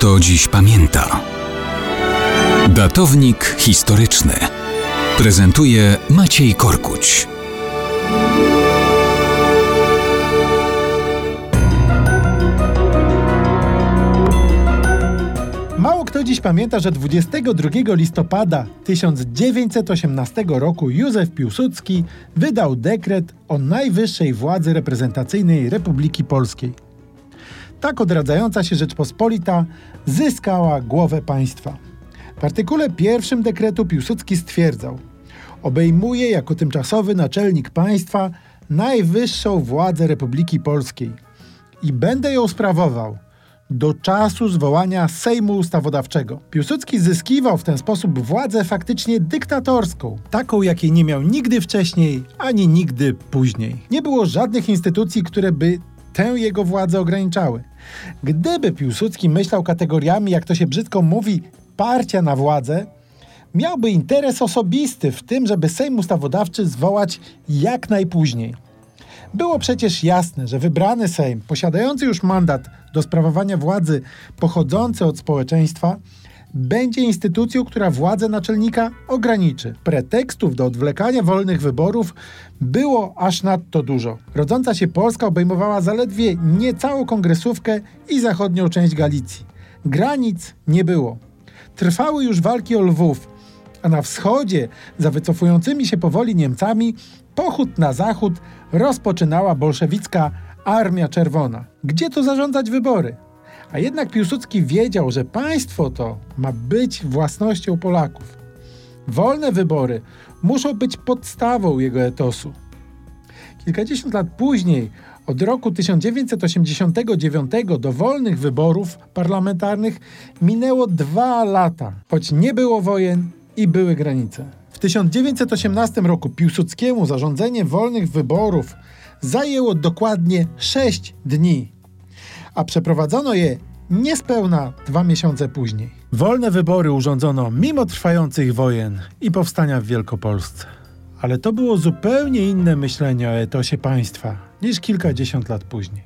kto dziś pamięta. Datownik historyczny prezentuje Maciej Korkuć. Mało kto dziś pamięta, że 22 listopada 1918 roku Józef Piłsudski wydał dekret o najwyższej władzy reprezentacyjnej Republiki Polskiej. Tak odradzająca się Rzeczpospolita zyskała głowę państwa. W artykule pierwszym dekretu Piłsudski stwierdzał: Obejmuje jako tymczasowy naczelnik państwa najwyższą władzę Republiki Polskiej i będę ją sprawował do czasu zwołania Sejmu Ustawodawczego. Piłsudski zyskiwał w ten sposób władzę faktycznie dyktatorską, taką jakiej nie miał nigdy wcześniej, ani nigdy później. Nie było żadnych instytucji, które by tę jego władzę ograniczały. Gdyby Piłsudski myślał kategoriami, jak to się brzydko mówi, parcia na władzę, miałby interes osobisty w tym, żeby Sejm Ustawodawczy zwołać jak najpóźniej. Było przecież jasne, że wybrany Sejm, posiadający już mandat do sprawowania władzy pochodzący od społeczeństwa, będzie instytucją, która władzę naczelnika ograniczy. Pretekstów do odwlekania wolnych wyborów było aż nadto dużo. Rodząca się Polska obejmowała zaledwie niecałą kongresówkę i zachodnią część Galicji. Granic nie było. Trwały już walki o Lwów, a na wschodzie, za wycofującymi się powoli Niemcami, pochód na zachód rozpoczynała bolszewicka Armia Czerwona. Gdzie to zarządzać wybory? A jednak Piłsudski wiedział, że państwo to ma być własnością Polaków. Wolne wybory muszą być podstawą jego etosu. Kilkadziesiąt lat później, od roku 1989 do wolnych wyborów parlamentarnych minęło dwa lata, choć nie było wojen i były granice. W 1918 roku Piłsudskiemu zarządzenie wolnych wyborów zajęło dokładnie 6 dni, a przeprowadzono je niespełna dwa miesiące później. Wolne wybory urządzono mimo trwających wojen i powstania w Wielkopolsce. Ale to było zupełnie inne myślenie o etosie państwa niż kilkadziesiąt lat później.